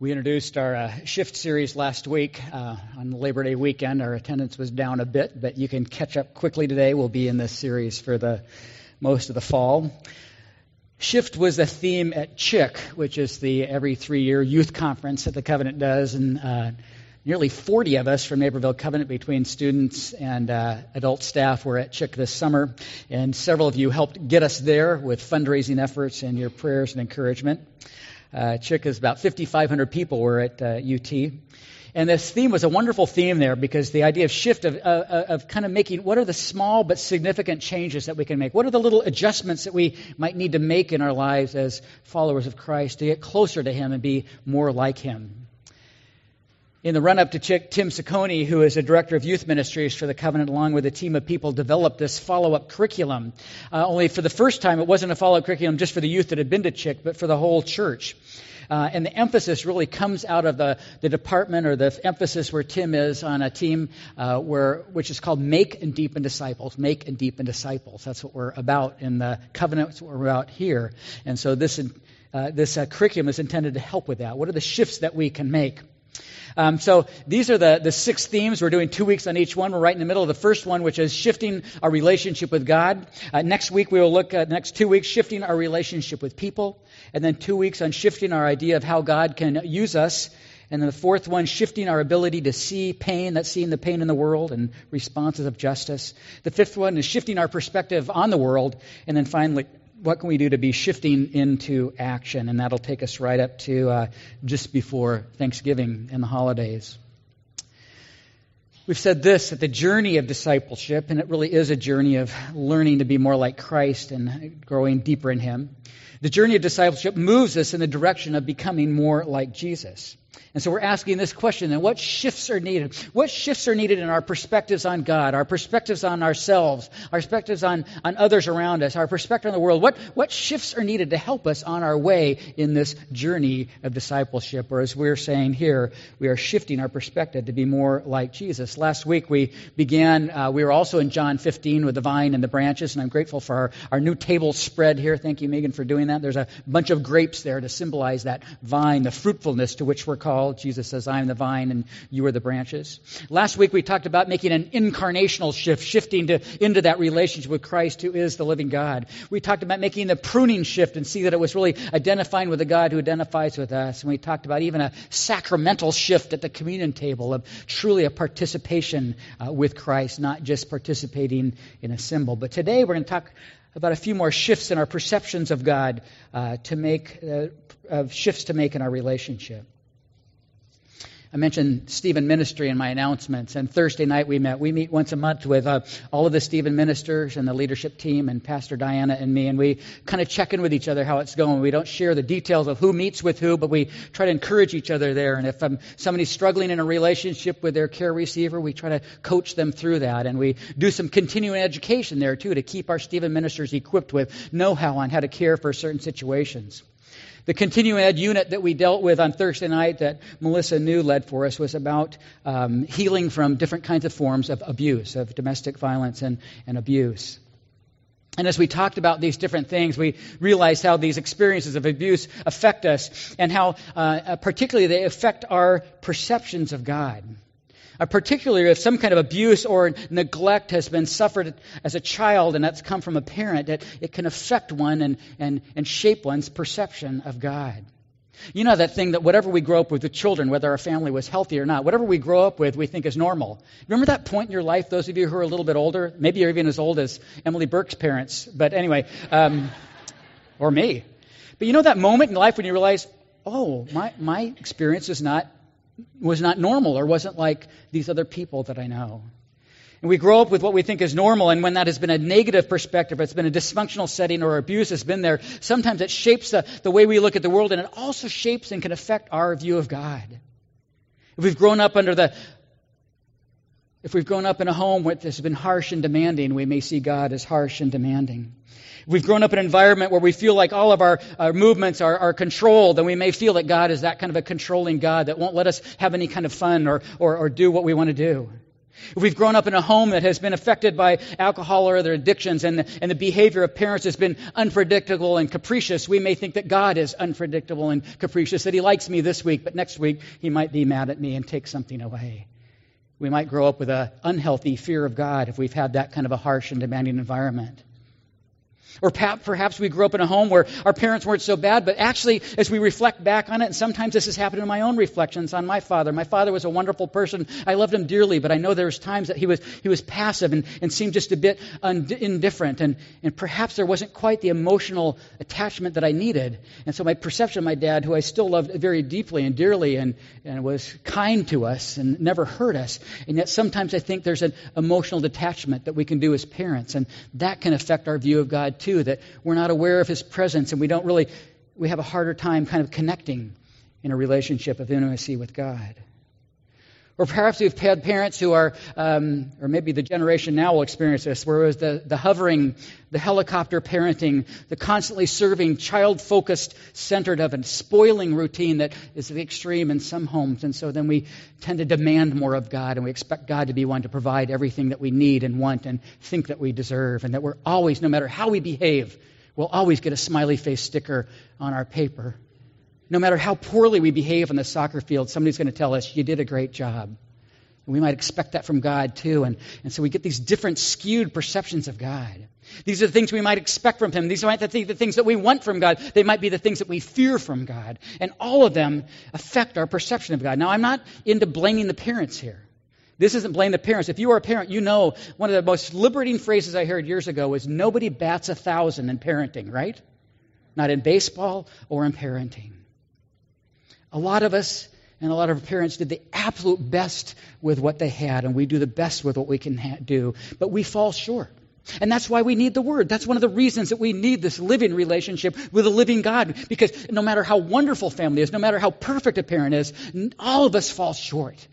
We introduced our uh, shift series last week uh, on Labor Day weekend. Our attendance was down a bit, but you can catch up quickly today. We'll be in this series for the most of the fall. Shift was a theme at CHIC, which is the every three year youth conference that the Covenant does. And uh, nearly 40 of us from Naperville Covenant, between students and uh, adult staff, were at CHIC this summer. And several of you helped get us there with fundraising efforts and your prayers and encouragement. Uh, CHIC is about 5,500 people were at uh, UT. And this theme was a wonderful theme there because the idea of shift of, uh, uh, of kind of making what are the small but significant changes that we can make? What are the little adjustments that we might need to make in our lives as followers of Christ to get closer to Him and be more like Him? In the run up to CHIC, Tim Ciccone, who is a director of youth ministries for the Covenant, along with a team of people, developed this follow up curriculum. Uh, only for the first time, it wasn't a follow up curriculum just for the youth that had been to CHIC, but for the whole church. Uh, and the emphasis really comes out of the, the department or the emphasis where Tim is on a team uh, where, which is called Make and Deepen Disciples. Make and Deepen Disciples. That's what we're about in the covenant. That's what we're about here. And so this, uh, this uh, curriculum is intended to help with that. What are the shifts that we can make? Um, so these are the, the six themes. We're doing two weeks on each one. We're right in the middle of the first one, which is shifting our relationship with God. Uh, next week, we will look at next two weeks, shifting our relationship with people. And then two weeks on shifting our idea of how God can use us. And then the fourth one, shifting our ability to see pain, that's seeing the pain in the world and responses of justice. The fifth one is shifting our perspective on the world. And then finally, what can we do to be shifting into action? And that'll take us right up to uh, just before Thanksgiving and the holidays. We've said this that the journey of discipleship, and it really is a journey of learning to be more like Christ and growing deeper in Him. The journey of discipleship moves us in the direction of becoming more like Jesus. And so we're asking this question then what shifts are needed? What shifts are needed in our perspectives on God, our perspectives on ourselves, our perspectives on, on others around us, our perspective on the world? What, what shifts are needed to help us on our way in this journey of discipleship? Or as we're saying here, we are shifting our perspective to be more like Jesus. Last week we began, uh, we were also in John 15 with the vine and the branches, and I'm grateful for our, our new table spread here. Thank you, Megan, for doing that. There's a bunch of grapes there to symbolize that vine, the fruitfulness to which we're called Jesus says, I am the vine and you are the branches. Last week we talked about making an incarnational shift, shifting to, into that relationship with Christ who is the living God. We talked about making the pruning shift and see that it was really identifying with the God who identifies with us. And we talked about even a sacramental shift at the communion table of truly a participation uh, with Christ, not just participating in a symbol. But today we're going to talk about a few more shifts in our perceptions of God uh, to make uh, shifts to make in our relationship. I mentioned Stephen Ministry in my announcements, and Thursday night we met. We meet once a month with uh, all of the Stephen ministers and the leadership team, and Pastor Diana and me, and we kind of check in with each other how it's going. We don't share the details of who meets with who, but we try to encourage each other there. And if um, somebody's struggling in a relationship with their care receiver, we try to coach them through that, and we do some continuing education there too to keep our Stephen ministers equipped with know-how on how to care for certain situations. The continuing ed unit that we dealt with on Thursday night that Melissa New led for us was about um, healing from different kinds of forms of abuse, of domestic violence and, and abuse. And as we talked about these different things, we realized how these experiences of abuse affect us and how, uh, particularly, they affect our perceptions of God. Uh, particularly if some kind of abuse or neglect has been suffered as a child and that's come from a parent, that it can affect one and, and, and shape one's perception of God. You know that thing that whatever we grow up with with children, whether our family was healthy or not, whatever we grow up with, we think is normal. Remember that point in your life, those of you who are a little bit older? Maybe you're even as old as Emily Burke's parents, but anyway, um, or me. But you know that moment in life when you realize, oh, my, my experience is not was not normal or wasn't like these other people that I know. And we grow up with what we think is normal, and when that has been a negative perspective, it's been a dysfunctional setting or abuse has been there, sometimes it shapes the, the way we look at the world, and it also shapes and can affect our view of God. If we've grown up under the if we've grown up in a home that has been harsh and demanding, we may see God as harsh and demanding. If we've grown up in an environment where we feel like all of our, our movements are, are controlled, then we may feel that God is that kind of a controlling God that won't let us have any kind of fun or, or, or do what we want to do. If we've grown up in a home that has been affected by alcohol or other addictions and the, and the behavior of parents has been unpredictable and capricious, we may think that God is unpredictable and capricious, that He likes me this week, but next week He might be mad at me and take something away. We might grow up with an unhealthy fear of God if we've had that kind of a harsh and demanding environment. Or perhaps we grew up in a home where our parents weren't so bad, but actually, as we reflect back on it, and sometimes this has happened in my own reflections on my father. My father was a wonderful person. I loved him dearly, but I know there was times that he was, he was passive and, and seemed just a bit indifferent. And, and perhaps there wasn't quite the emotional attachment that I needed. And so my perception of my dad, who I still loved very deeply and dearly and, and was kind to us and never hurt us, and yet sometimes I think there's an emotional detachment that we can do as parents, and that can affect our view of God too, that we're not aware of his presence and we don't really, we have a harder time kind of connecting in a relationship of intimacy with God. Or perhaps we've had parents who are, um, or maybe the generation now will experience this, where it was the, the hovering, the helicopter parenting, the constantly serving, child focused, centered of, and spoiling routine that is the extreme in some homes. And so then we tend to demand more of God, and we expect God to be one to provide everything that we need and want and think that we deserve, and that we're always, no matter how we behave, we'll always get a smiley face sticker on our paper no matter how poorly we behave on the soccer field, somebody's going to tell us, you did a great job. And we might expect that from God too. And, and so we get these different skewed perceptions of God. These are the things we might expect from Him. These might be the things that we want from God. They might be the things that we fear from God. And all of them affect our perception of God. Now, I'm not into blaming the parents here. This isn't blame the parents. If you are a parent, you know one of the most liberating phrases I heard years ago was nobody bats a thousand in parenting, right? Not in baseball or in parenting. A lot of us and a lot of parents did the absolute best with what they had, and we do the best with what we can ha- do, but we fall short. And that's why we need the Word. That's one of the reasons that we need this living relationship with a living God. Because no matter how wonderful family is, no matter how perfect a parent is, all of us fall short.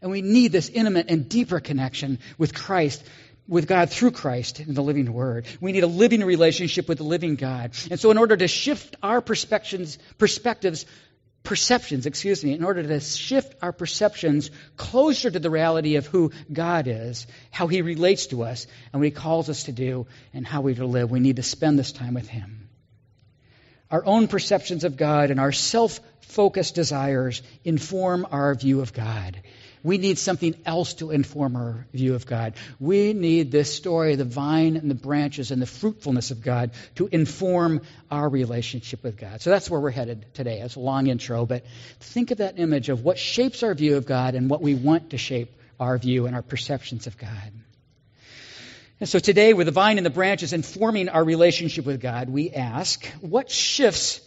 And we need this intimate and deeper connection with Christ, with God through Christ in the living Word. We need a living relationship with the living God. And so, in order to shift our perspectives, perspectives perceptions, excuse me, in order to shift our perceptions closer to the reality of who God is, how He relates to us, and what He calls us to do, and how we to live. We need to spend this time with Him. Our own perceptions of God and our self focused desires inform our view of God. We need something else to inform our view of God. We need this story, the vine and the branches and the fruitfulness of God to inform our relationship with God. So that's where we're headed today. It's a long intro, but think of that image of what shapes our view of God and what we want to shape our view and our perceptions of God. And so today, with the vine and the branches informing our relationship with God, we ask, what shifts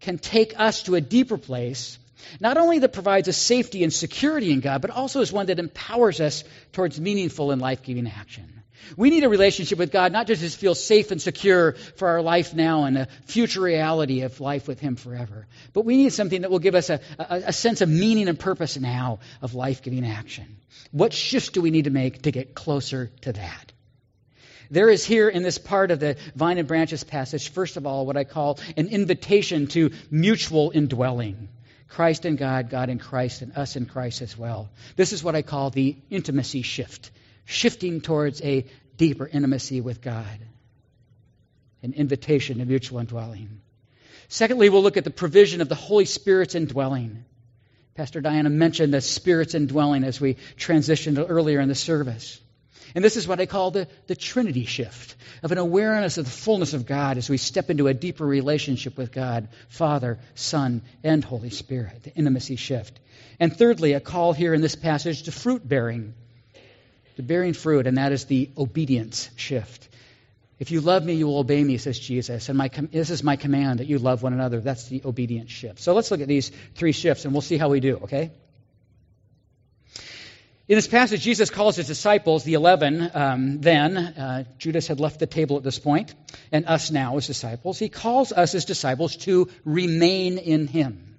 can take us to a deeper place not only that provides us safety and security in God, but also is one that empowers us towards meaningful and life giving action. We need a relationship with God not just to feel safe and secure for our life now and a future reality of life with Him forever, but we need something that will give us a, a, a sense of meaning and purpose now of life giving action. What shifts do we need to make to get closer to that? There is here in this part of the vine and branches passage, first of all, what I call an invitation to mutual indwelling. Christ and God, God and Christ, and us in Christ as well. This is what I call the intimacy shift, shifting towards a deeper intimacy with God, an invitation to mutual indwelling. Secondly, we'll look at the provision of the Holy Spirit's indwelling. Pastor Diana mentioned the Spirit's indwelling as we transitioned earlier in the service. And this is what I call the, the Trinity shift of an awareness of the fullness of God as we step into a deeper relationship with God, Father, Son, and Holy Spirit, the intimacy shift. And thirdly, a call here in this passage to fruit bearing, to bearing fruit, and that is the obedience shift. If you love me, you will obey me, says Jesus. And my, this is my command that you love one another. That's the obedience shift. So let's look at these three shifts and we'll see how we do, okay? In this passage, Jesus calls his disciples, the eleven um, then, uh, Judas had left the table at this point, and us now as disciples, he calls us as disciples to remain in him.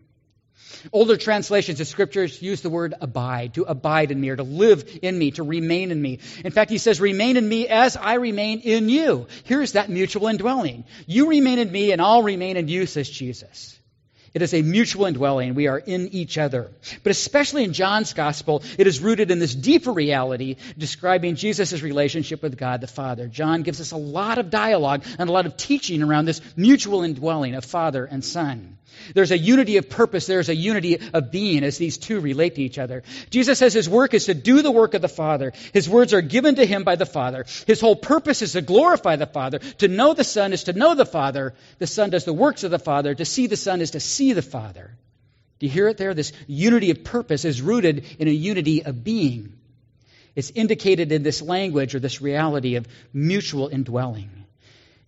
Older translations of scriptures use the word abide, to abide in me, or to live in me, to remain in me. In fact, he says, remain in me as I remain in you. Here's that mutual indwelling. You remain in me, and I'll remain in you, says Jesus. It is a mutual indwelling. We are in each other. But especially in John's gospel, it is rooted in this deeper reality describing Jesus' relationship with God the Father. John gives us a lot of dialogue and a lot of teaching around this mutual indwelling of Father and Son. There's a unity of purpose, there's a unity of being as these two relate to each other. Jesus says his work is to do the work of the Father. His words are given to him by the Father. His whole purpose is to glorify the Father. To know the Son is to know the Father. The Son does the works of the Father. To see the Son is to see the Father. Do you hear it there? This unity of purpose is rooted in a unity of being. It's indicated in this language or this reality of mutual indwelling.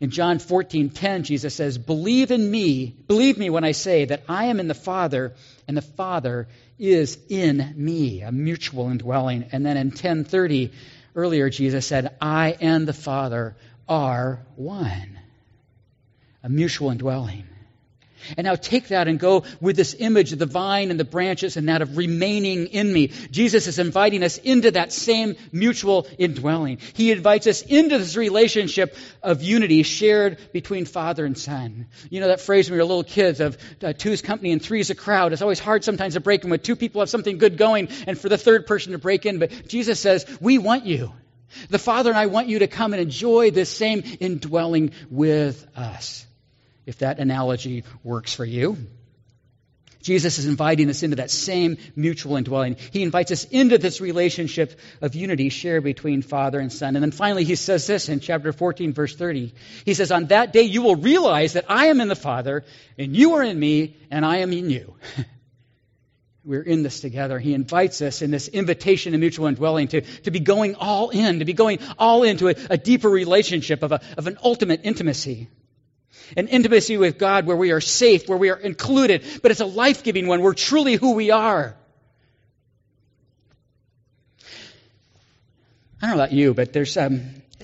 In John 14:10 Jesus says, "Believe in me, believe me when I say that I am in the Father and the Father is in me." A mutual indwelling. And then in 10:30 earlier Jesus said, "I and the Father are one." A mutual indwelling. And now take that and go with this image of the vine and the branches and that of remaining in me. Jesus is inviting us into that same mutual indwelling. He invites us into this relationship of unity shared between Father and Son. You know that phrase when we were little kids of uh, two's company and three's a crowd. It's always hard sometimes to break in when two people have something good going and for the third person to break in. But Jesus says, we want you. The Father and I want you to come and enjoy this same indwelling with us if that analogy works for you. Jesus is inviting us into that same mutual indwelling. He invites us into this relationship of unity shared between Father and Son. And then finally, he says this in chapter 14, verse 30. He says, On that day you will realize that I am in the Father, and you are in me, and I am in you. We're in this together. He invites us in this invitation to mutual indwelling to, to be going all in, to be going all into a, a deeper relationship of, a, of an ultimate intimacy an intimacy with God where we are safe, where we are included, but it's a life giving one. We're truly who we are. I don't know about you, but there's, um,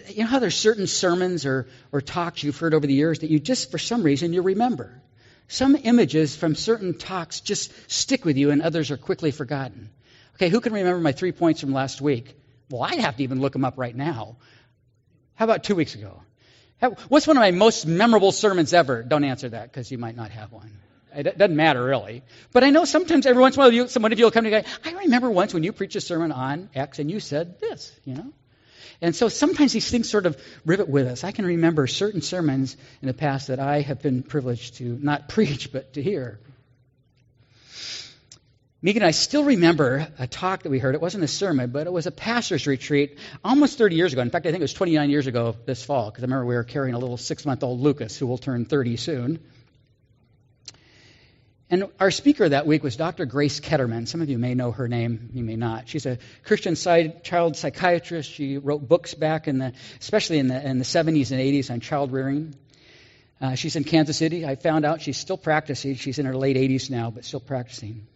you know how there's certain sermons or, or talks you've heard over the years that you just, for some reason, you remember. Some images from certain talks just stick with you and others are quickly forgotten. Okay, who can remember my three points from last week? Well, I'd have to even look them up right now. How about two weeks ago? What's one of my most memorable sermons ever? Don't answer that because you might not have one. It doesn't matter really. But I know sometimes every once in a while you, someone of you will come to me I remember once when you preached a sermon on X and you said this, you know. And so sometimes these things sort of rivet with us. I can remember certain sermons in the past that I have been privileged to not preach but to hear. Megan and I still remember a talk that we heard. It wasn't a sermon, but it was a pastor's retreat almost 30 years ago. In fact, I think it was 29 years ago this fall, because I remember we were carrying a little six month old Lucas, who will turn 30 soon. And our speaker that week was Dr. Grace Ketterman. Some of you may know her name, you may not. She's a Christian child psychiatrist. She wrote books back in the, especially in the, in the 70s and 80s on child rearing. Uh, she's in Kansas City. I found out she's still practicing. She's in her late 80s now, but still practicing.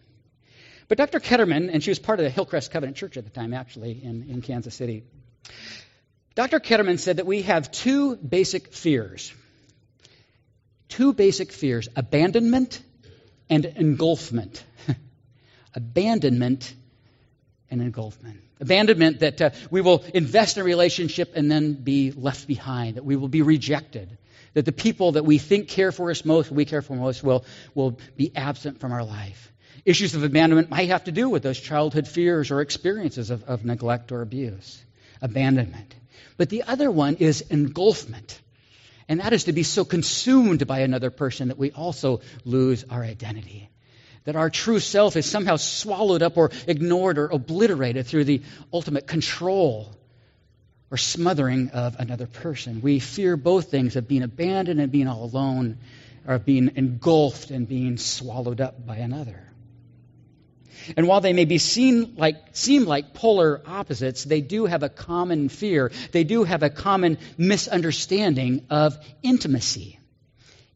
But Dr. Ketterman, and she was part of the Hillcrest Covenant Church at the time, actually, in, in Kansas City. Dr. Ketterman said that we have two basic fears. Two basic fears abandonment and engulfment. abandonment and engulfment. Abandonment that uh, we will invest in a relationship and then be left behind, that we will be rejected, that the people that we think care for us most, we care for most, will, will be absent from our life. Issues of abandonment might have to do with those childhood fears or experiences of, of neglect or abuse, abandonment. But the other one is engulfment. And that is to be so consumed by another person that we also lose our identity. That our true self is somehow swallowed up or ignored or obliterated through the ultimate control or smothering of another person. We fear both things of being abandoned and being all alone, or of being engulfed and being swallowed up by another. And while they may be seen like, seem like polar opposites, they do have a common fear. They do have a common misunderstanding of intimacy.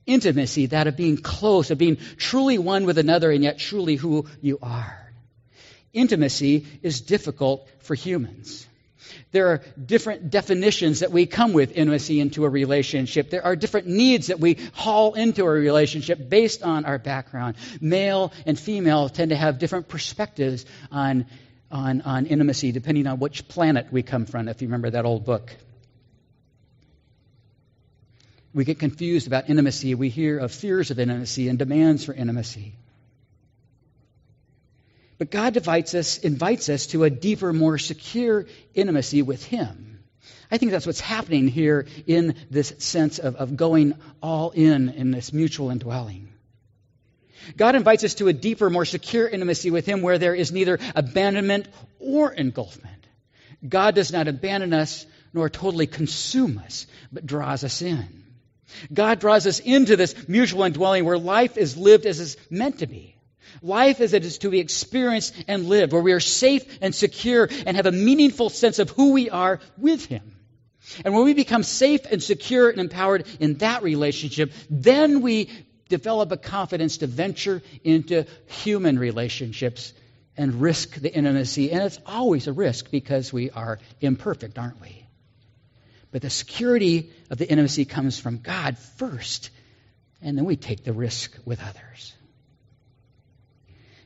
Intimacy, that of being close, of being truly one with another and yet truly who you are. Intimacy is difficult for humans. There are different definitions that we come with intimacy into a relationship. There are different needs that we haul into a relationship based on our background. Male and female tend to have different perspectives on, on, on intimacy depending on which planet we come from, if you remember that old book. We get confused about intimacy. We hear of fears of intimacy and demands for intimacy. But God invites us, invites us to a deeper, more secure intimacy with Him. I think that's what's happening here in this sense of, of going all in in this mutual indwelling. God invites us to a deeper, more secure intimacy with Him where there is neither abandonment or engulfment. God does not abandon us nor totally consume us, but draws us in. God draws us into this mutual indwelling where life is lived as it's meant to be. Life as it is to be experienced and lived, where we are safe and secure and have a meaningful sense of who we are with Him. And when we become safe and secure and empowered in that relationship, then we develop a confidence to venture into human relationships and risk the intimacy. And it's always a risk because we are imperfect, aren't we? But the security of the intimacy comes from God first, and then we take the risk with others.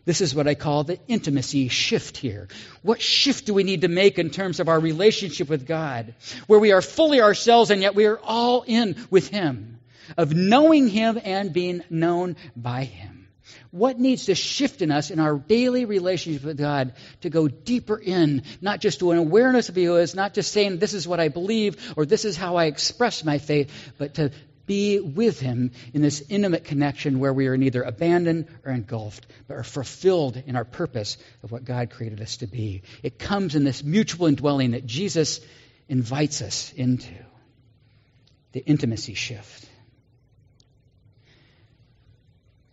This is what I call the intimacy shift here. What shift do we need to make in terms of our relationship with God, where we are fully ourselves and yet we are all in with Him, of knowing Him and being known by Him? What needs to shift in us in our daily relationship with God to go deeper in, not just to an awareness of who He is, not just saying, this is what I believe or this is how I express my faith, but to be with Him in this intimate connection where we are neither abandoned or engulfed, but are fulfilled in our purpose of what God created us to be. It comes in this mutual indwelling that Jesus invites us into the intimacy shift.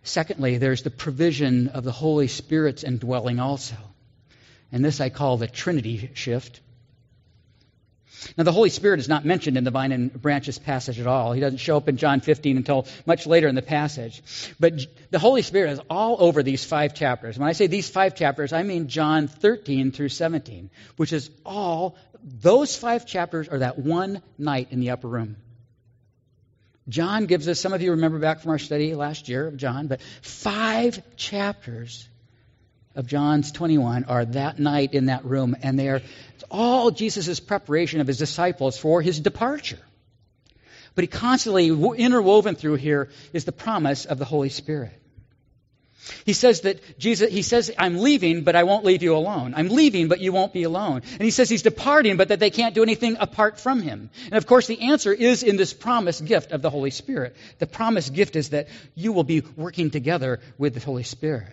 Secondly, there's the provision of the Holy Spirit's indwelling also. And this I call the Trinity shift. Now, the Holy Spirit is not mentioned in the vine and branches passage at all. He doesn't show up in John 15 until much later in the passage. But the Holy Spirit is all over these five chapters. When I say these five chapters, I mean John 13 through 17, which is all, those five chapters are that one night in the upper room. John gives us, some of you remember back from our study last year of John, but five chapters of John's 21 are that night in that room, and they are all Jesus' preparation of his disciples for his departure. But he constantly interwoven through here is the promise of the Holy Spirit. He says that Jesus, he says, I'm leaving, but I won't leave you alone. I'm leaving, but you won't be alone. And he says he's departing, but that they can't do anything apart from him. And of course, the answer is in this promised gift of the Holy Spirit. The promised gift is that you will be working together with the Holy Spirit.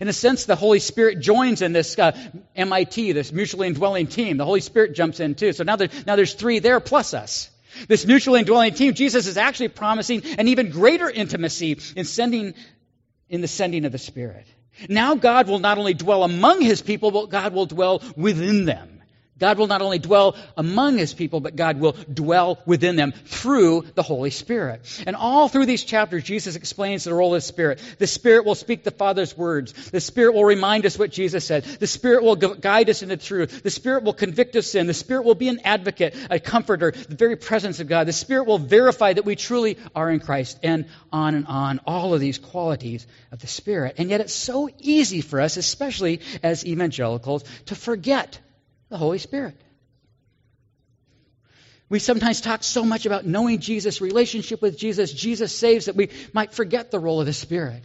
In a sense, the Holy Spirit joins in this uh, MIT, this mutually indwelling team. The Holy Spirit jumps in too. So now, there, now there's three there plus us. This mutually indwelling team, Jesus is actually promising an even greater intimacy in sending, in the sending of the Spirit. Now God will not only dwell among his people, but God will dwell within them. God will not only dwell among his people, but God will dwell within them through the Holy Spirit. And all through these chapters, Jesus explains the role of the Spirit. The Spirit will speak the Father's words. The Spirit will remind us what Jesus said. The Spirit will guide us into truth. The Spirit will convict of sin. The Spirit will be an advocate, a comforter, the very presence of God. The Spirit will verify that we truly are in Christ, and on and on. All of these qualities of the Spirit. And yet it's so easy for us, especially as evangelicals, to forget the Holy Spirit. We sometimes talk so much about knowing Jesus, relationship with Jesus, Jesus saves, that we might forget the role of the Spirit.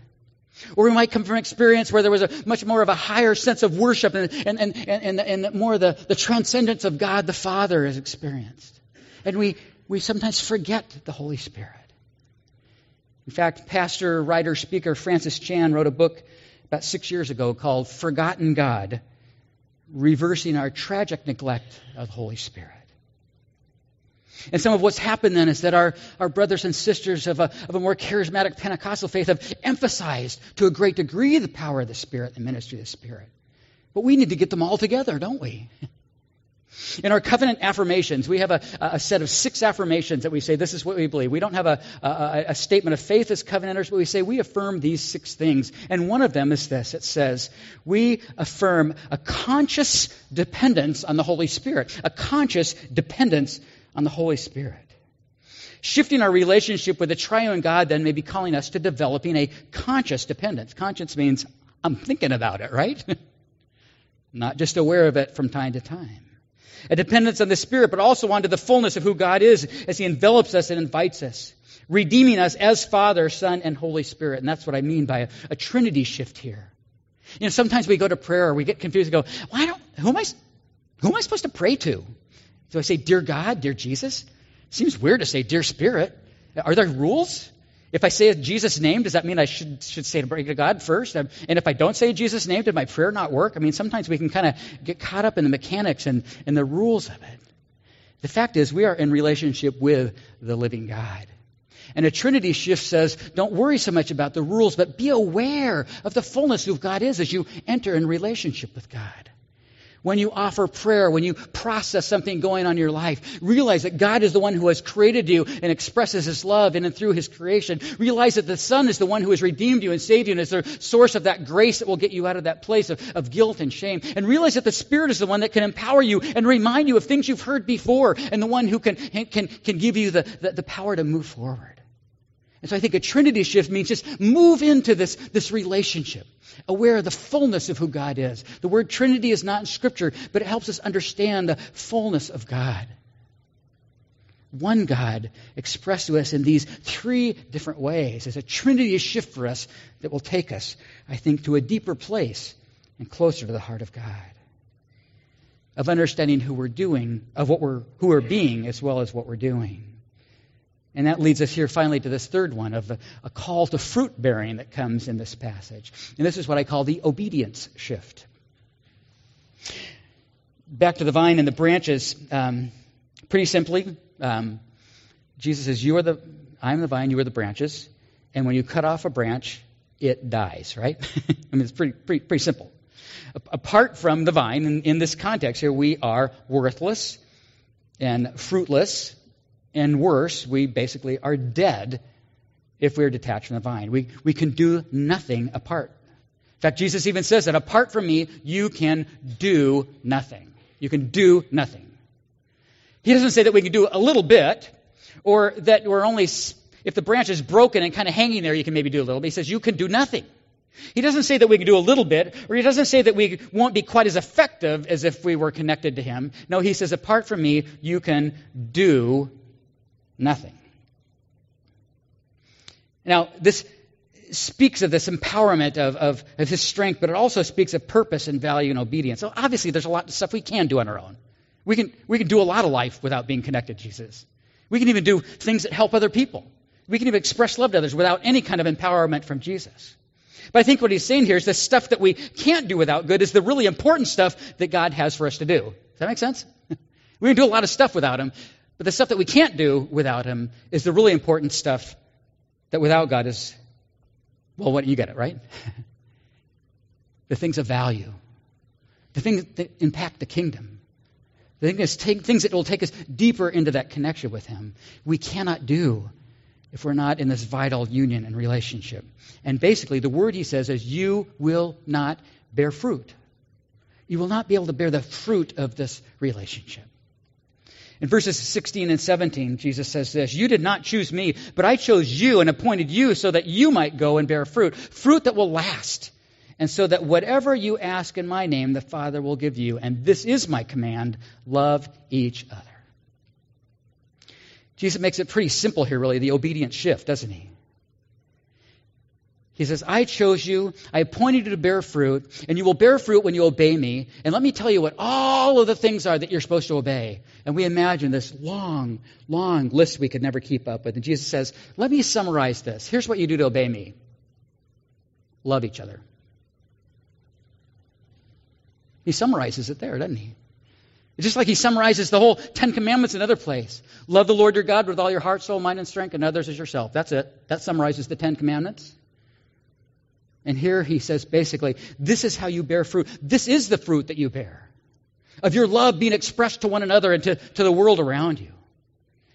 Or we might come from experience where there was a much more of a higher sense of worship and, and, and, and, and more the, the transcendence of God the Father is experienced. And we, we sometimes forget the Holy Spirit. In fact, pastor, writer, speaker Francis Chan wrote a book about six years ago called Forgotten God reversing our tragic neglect of the Holy Spirit. And some of what's happened then is that our, our brothers and sisters of a, of a more charismatic Pentecostal faith have emphasized to a great degree the power of the Spirit, and the ministry of the Spirit. But we need to get them all together, don't we? In our covenant affirmations, we have a, a, set of six affirmations that we say this is what we believe. We don't have a, a, a, statement of faith as covenanters, but we say we affirm these six things. And one of them is this it says, we affirm a conscious dependence on the Holy Spirit, a conscious dependence on the Holy Spirit. Shifting our relationship with the triune God then may be calling us to developing a conscious dependence. Conscience means I'm thinking about it, right? Not just aware of it from time to time a dependence on the Spirit, but also onto the fullness of who God is as He envelops us and invites us. redeeming us as Father, Son, and Holy Spirit. And that's what I mean by a, a Trinity shift here. You know, sometimes we go to prayer we get confused and go, I don't, who am I, who am I supposed to pray to? Do I say, Dear God, Dear Jesus? Seems weird to say, Dear Spirit. Are there rules? If I say Jesus' name, does that mean I should, should say to pray to God first? Um, and if I don't say Jesus' name, did my prayer not work? I mean, sometimes we can kind of get caught up in the mechanics and, and the rules of it. The fact is, we are in relationship with the living God. And a Trinity shift says, don't worry so much about the rules, but be aware of the fullness of God is as you enter in relationship with God when you offer prayer, when you process something going on in your life, realize that God is the one who has created you and expresses His love in and through His creation. Realize that the Son is the one who has redeemed you and saved you and is the source of that grace that will get you out of that place of, of guilt and shame. And realize that the Spirit is the one that can empower you and remind you of things you've heard before and the one who can, can, can give you the, the, the power to move forward. And so I think a Trinity shift means just move into this, this relationship aware of the fullness of who God is. The word Trinity is not in Scripture, but it helps us understand the fullness of God. One God expressed to us in these three different ways. It's a Trinity shift for us that will take us, I think, to a deeper place and closer to the heart of God. Of understanding who we're doing, of what we're who we're being, as well as what we're doing. And that leads us here finally to this third one of a, a, call to fruit bearing that comes in this passage. And this is what I call the obedience shift. Back to the vine and the branches. Um, pretty simply, um, Jesus says, "You are the, I'm the vine, you are the branches." And when you cut off a branch, it dies. Right? I mean, it's pretty, pretty, pretty simple. Apart from the vine, in, in this context here, we are worthless and fruitless and worse, we basically are dead if we're detached from the vine. We, we can do nothing apart. In fact, Jesus even says that apart from me, you can do nothing. You can do nothing. He doesn't say that we can do a little bit, or that we're only, if the branch is broken and kind of hanging there, you can maybe do a little bit. He says you can do nothing. He doesn't say that we can do a little bit, or he doesn't say that we won't be quite as effective as if we were connected to him. No, he says, apart from me, you can do Nothing. Now, this speaks of this empowerment of, of, of, his strength, but it also speaks of purpose and value and obedience. So obviously, there's a lot of stuff we can do on our own. We can, we can do a lot of life without being connected to Jesus. We can even do things that help other people. We can even express love to others without any kind of empowerment from Jesus. But I think what he's saying here is the stuff that we can't do without good is the really important stuff that God has for us to do. Does that make sense? we can do a lot of stuff without him, but the stuff that we can't do without Him is the really important stuff that without God is, well, what you get it, right? the things of value, the things that impact the kingdom, the things, things that will take us deeper into that connection with Him. We cannot do if we're not in this vital union and relationship. And basically, the word He says is, You will not bear fruit. You will not be able to bear the fruit of this relationship. In verses 16 and 17, Jesus says this You did not choose me, but I chose you and appointed you so that you might go and bear fruit, fruit that will last. And so that whatever you ask in my name, the Father will give you. And this is my command love each other. Jesus makes it pretty simple here, really, the obedient shift, doesn't he? He says, I chose you, I appointed you to bear fruit, and you will bear fruit when you obey me. And let me tell you what all of the things are that you're supposed to obey. And we imagine this long, long list we could never keep up with. And Jesus says, Let me summarize this. Here's what you do to obey me love each other. He summarizes it there, doesn't he? It's just like he summarizes the whole Ten Commandments in another place. Love the Lord your God with all your heart, soul, mind, and strength, and others as yourself. That's it. That summarizes the Ten Commandments. And here he says basically, this is how you bear fruit. This is the fruit that you bear of your love being expressed to one another and to, to the world around you.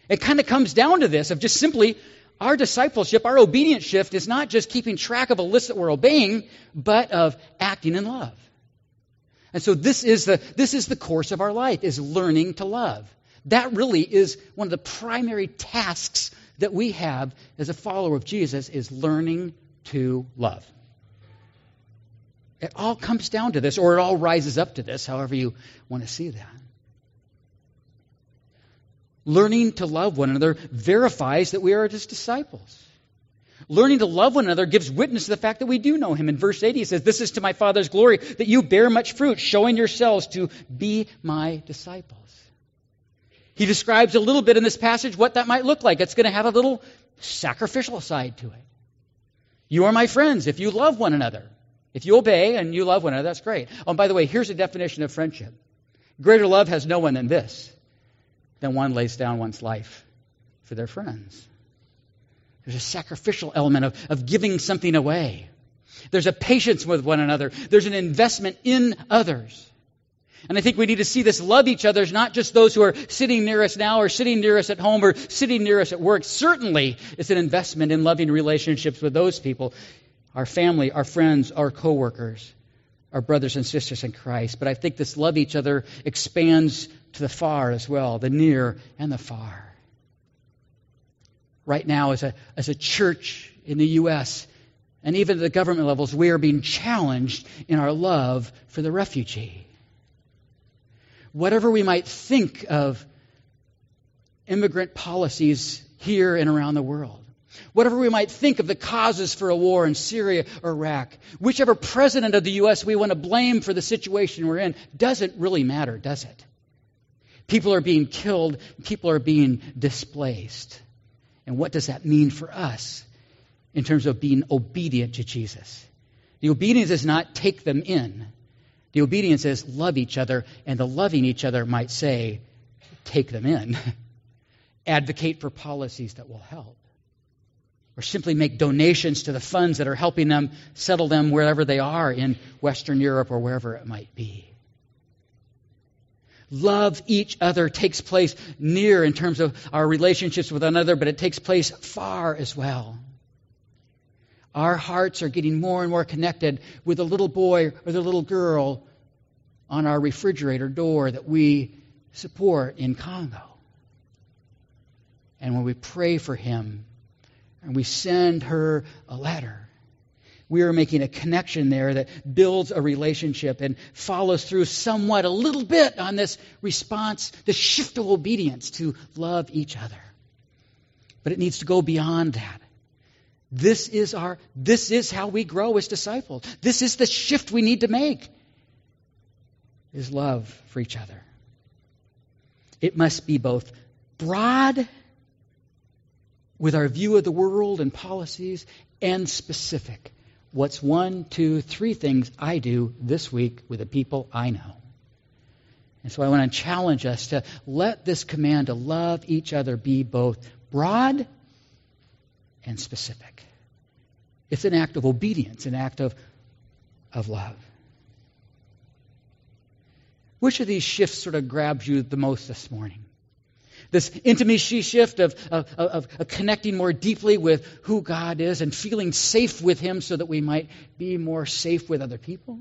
It kind of comes down to this of just simply our discipleship, our obedience shift is not just keeping track of a list that we're obeying, but of acting in love. And so this is the, this is the course of our life, is learning to love. That really is one of the primary tasks that we have as a follower of Jesus is learning to love. It all comes down to this, or it all rises up to this, however you want to see that. Learning to love one another verifies that we are his disciples. Learning to love one another gives witness to the fact that we do know him. In verse 8, he says, This is to my Father's glory, that you bear much fruit, showing yourselves to be my disciples. He describes a little bit in this passage what that might look like. It's going to have a little sacrificial side to it. You are my friends if you love one another. If you obey and you love one another, that's great. Oh, by the way, here's a definition of friendship greater love has no one than this, than one lays down one's life for their friends. There's a sacrificial element of, of giving something away. There's a patience with one another. There's an investment in others. And I think we need to see this love each other as not just those who are sitting near us now or sitting near us at home or sitting near us at work. Certainly, it's an investment in loving relationships with those people our family, our friends, our coworkers, our brothers and sisters in Christ. But I think this love each other expands to the far as well, the near and the far. Right now, as a, as a church in the U.S., and even at the government levels, we are being challenged in our love for the refugee whatever we might think of immigrant policies here and around the world, whatever we might think of the causes for a war in Syria or Iraq, whichever president of the U.S. we want to blame for the situation we're in, doesn't really matter, does it? People are being killed, people are being displaced. And what does that mean for us in terms of being obedient to Jesus? The obedience is not take them in. The obedience is love each other, and the loving each other might say, take them in. Advocate for policies that will help. Or simply make donations to the funds that are helping them settle them wherever they are in Western Europe or wherever it might be. Love each other takes place near in terms of our relationships with another, but it takes place far as well. Our hearts are getting more and more connected with the little boy or the little girl on our refrigerator door that we support in Congo. And when we pray for him and we send her a letter, we are making a connection there that builds a relationship and follows through somewhat, a little bit on this response, the shift of obedience to love each other. But it needs to go beyond that. This is our this is how we grow as disciples. This is the shift we need to make. Is love for each other. It must be both broad with our view of the world and policies and specific. What's one, two, three things I do this week with the people I know? And so I want to challenge us to let this command to love each other be both broad and specific. It's an act of obedience, an act of, of love. Which of these shifts sort of grabs you the most this morning? This intimacy shift of, of, of, of, connecting more deeply with who God is and feeling safe with Him so that we might be more safe with other people?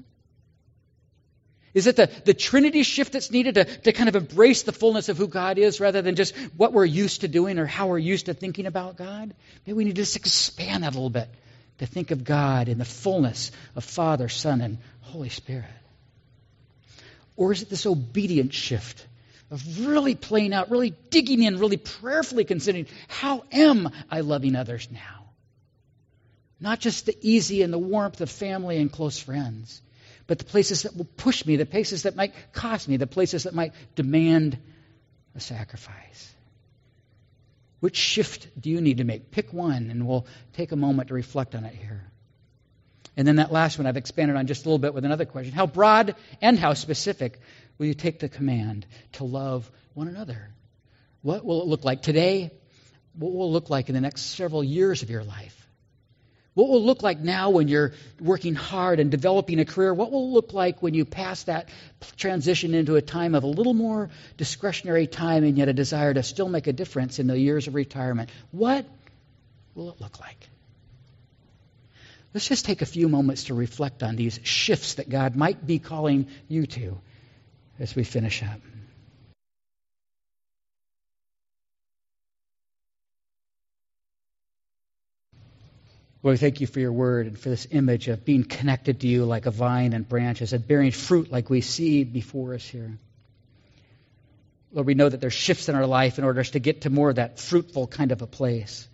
Is it the, the Trinity shift that's needed to, to kind of embrace the fullness of who God is rather than just what we're used to doing or how we're used to thinking about God? Maybe we need to just expand that a little bit to think of God in the fullness of Father, Son, and Holy Spirit. Or is it this obedient shift of really playing out, really digging in, really prayerfully considering how am I loving others now? Not just the easy and the warmth of family and close friends but the places that will push me, the places that might cost me, the places that might demand a sacrifice. Which shift do you need to make? Pick one, and we'll take a moment to reflect on it here. And then that last one I've expanded on just a little bit with another question. How broad and how specific will you take the command to love one another? What will it look like today? What will it look like in the next several years of your life? What will it look like now when you're working hard and developing a career? What will it look like when you pass that transition into a time of a little more discretionary time and yet a desire to still make a difference in the years of retirement? What will it look like? Let's just take a few moments to reflect on these shifts that God might be calling you to as we finish up. Lord, we thank you for your word and for this image of being connected to you like a vine and branches and bearing fruit like we see before us here. Lord, we know that there's shifts in our life in order to get to more of that fruitful kind of a place.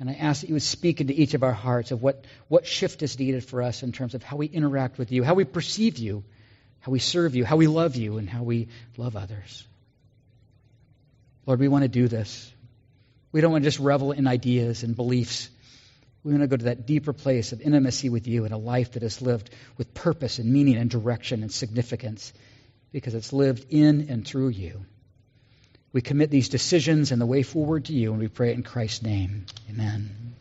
And I ask that you would speak into each of our hearts of what, what shift is needed for us in terms of how we interact with you, how we perceive you, how we serve you, how we love you, and how we love others. Lord, we want to do this. We don't want to just revel in ideas and beliefs. We want to go to that deeper place of intimacy with you and a life that is lived with purpose and meaning and direction and significance because it's lived in and through you. We commit these decisions and the way forward to you, and we pray it in Christ's name. Amen.